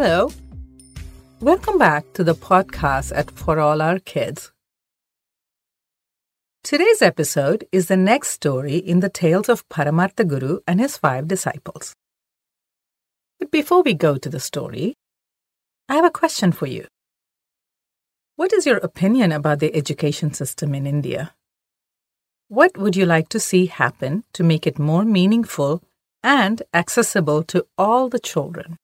Hello. Welcome back to the podcast at For All Our Kids. Today's episode is the next story in the tales of Paramartha Guru and his five disciples. But before we go to the story, I have a question for you. What is your opinion about the education system in India? What would you like to see happen to make it more meaningful and accessible to all the children?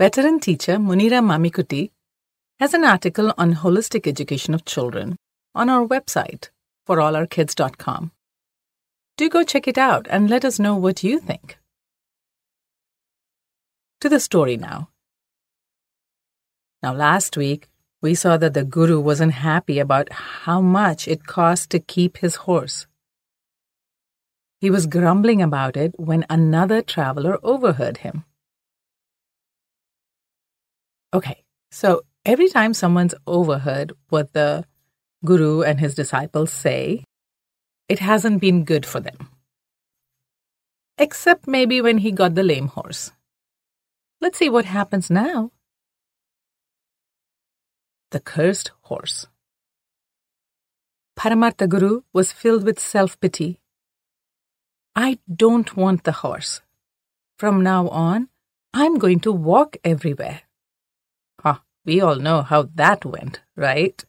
Veteran teacher Munira Mamikuti has an article on holistic education of children on our website, forourkids.com. Do go check it out and let us know what you think. To the story now. Now, last week, we saw that the guru wasn't happy about how much it cost to keep his horse. He was grumbling about it when another traveler overheard him. Okay, so every time someone's overheard what the guru and his disciples say, it hasn't been good for them. Except maybe when he got the lame horse. Let's see what happens now. The cursed horse. Paramartha Guru was filled with self pity. I don't want the horse. From now on, I'm going to walk everywhere. We all know how that went, right?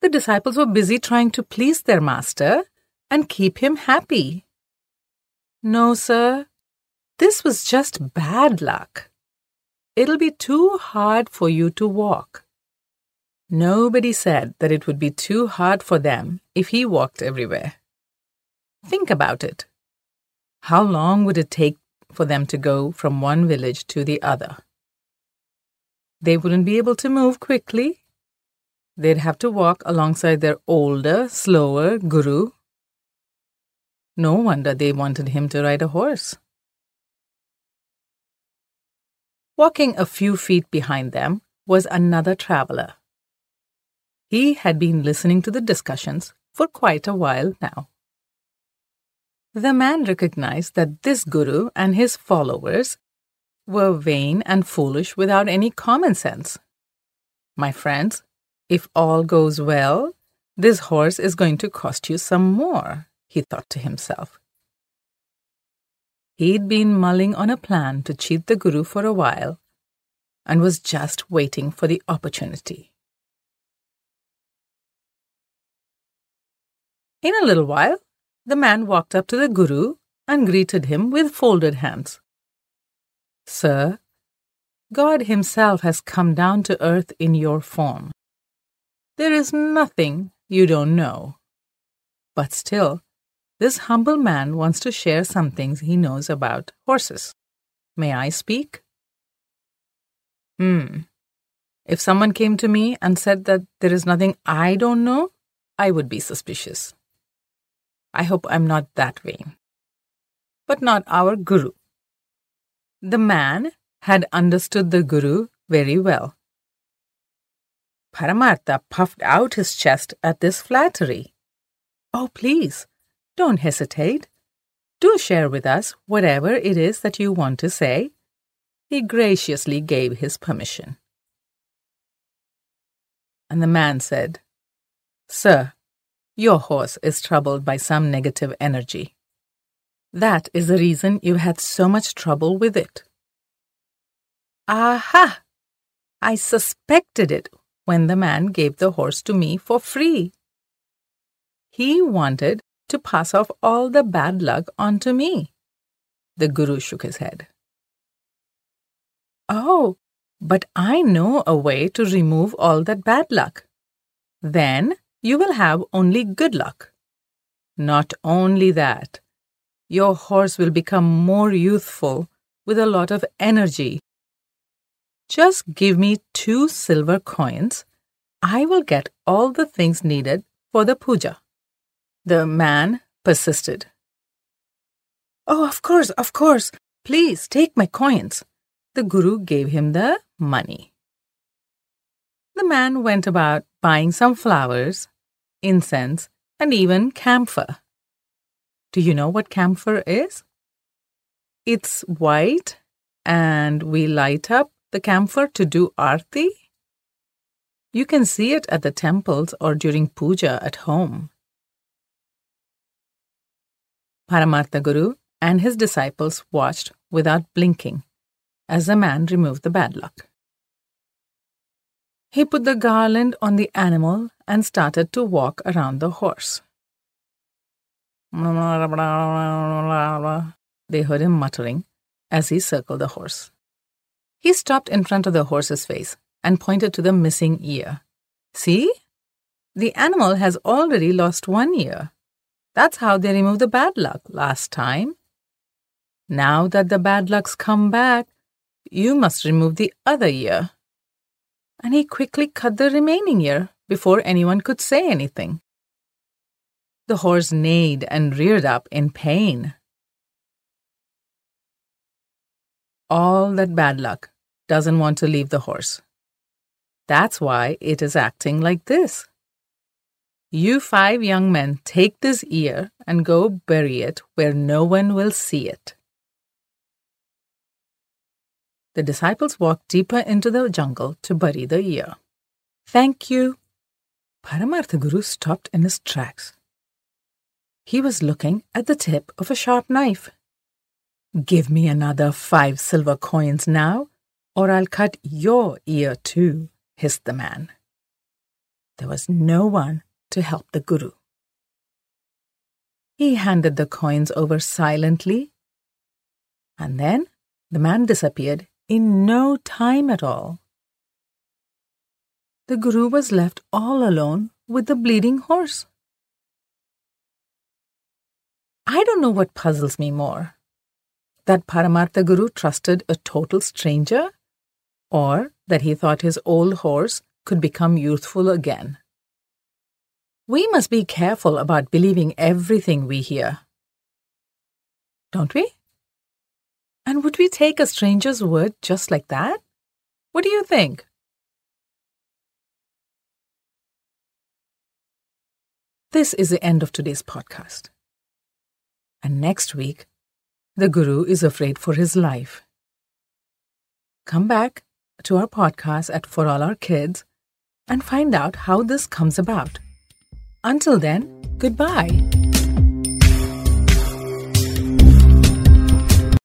The disciples were busy trying to please their master and keep him happy. No, sir, this was just bad luck. It'll be too hard for you to walk. Nobody said that it would be too hard for them if he walked everywhere. Think about it. How long would it take for them to go from one village to the other? They wouldn't be able to move quickly They'd have to walk alongside their older, slower guru. No wonder they wanted him to ride a horse. Walking a few feet behind them was another traveler. He had been listening to the discussions for quite a while now. The man recognized that this guru and his followers were vain and foolish without any common sense. My friends, if all goes well, this horse is going to cost you some more, he thought to himself. He'd been mulling on a plan to cheat the Guru for a while and was just waiting for the opportunity. In a little while, the man walked up to the Guru and greeted him with folded hands. Sir, God Himself has come down to earth in your form. There is nothing you don't know. But still, this humble man wants to share some things he knows about horses. May I speak? Hmm. If someone came to me and said that there is nothing I don't know, I would be suspicious. I hope I'm not that vain. But not our Guru. The man had understood the Guru very well. Paramartha puffed out his chest at this flattery. Oh, please, don't hesitate. Do share with us whatever it is that you want to say. He graciously gave his permission. And the man said, Sir, your horse is troubled by some negative energy. That is the reason you had so much trouble with it. Aha! I suspected it when the man gave the horse to me for free. He wanted to pass off all the bad luck onto me. The Guru shook his head. Oh, but I know a way to remove all that bad luck. Then you will have only good luck. Not only that, your horse will become more youthful with a lot of energy just give me two silver coins. I will get all the things needed for the puja. The man persisted. Oh, of course, of course. Please take my coins. The Guru gave him the money. The man went about buying some flowers, incense, and even camphor. Do you know what camphor is? It's white and we light up the camphor to do arti? You can see it at the temples or during puja at home. Paramartha Guru and his disciples watched without blinking as the man removed the bad luck. He put the garland on the animal and started to walk around the horse. They heard him muttering as he circled the horse. He stopped in front of the horse's face and pointed to the missing ear. See? The animal has already lost one ear. That's how they removed the bad luck last time. Now that the bad luck's come back, you must remove the other ear. And he quickly cut the remaining ear before anyone could say anything. The horse neighed and reared up in pain. All that bad luck doesn't want to leave the horse. That's why it is acting like this. You five young men take this ear and go bury it where no one will see it. The disciples walked deeper into the jungle to bury the ear. Thank you. Paramartha Guru stopped in his tracks. He was looking at the tip of a sharp knife. Give me another five silver coins now, or I'll cut your ear too, hissed the man. There was no one to help the Guru. He handed the coins over silently, and then the man disappeared in no time at all. The Guru was left all alone with the bleeding horse. I don't know what puzzles me more that Paramartha Guru trusted a total stranger, or that he thought his old horse could become youthful again. We must be careful about believing everything we hear. Don't we? And would we take a stranger's word just like that? What do you think? This is the end of today's podcast. And next week, the Guru is afraid for his life. Come back to our podcast at For All Our Kids and find out how this comes about. Until then, goodbye.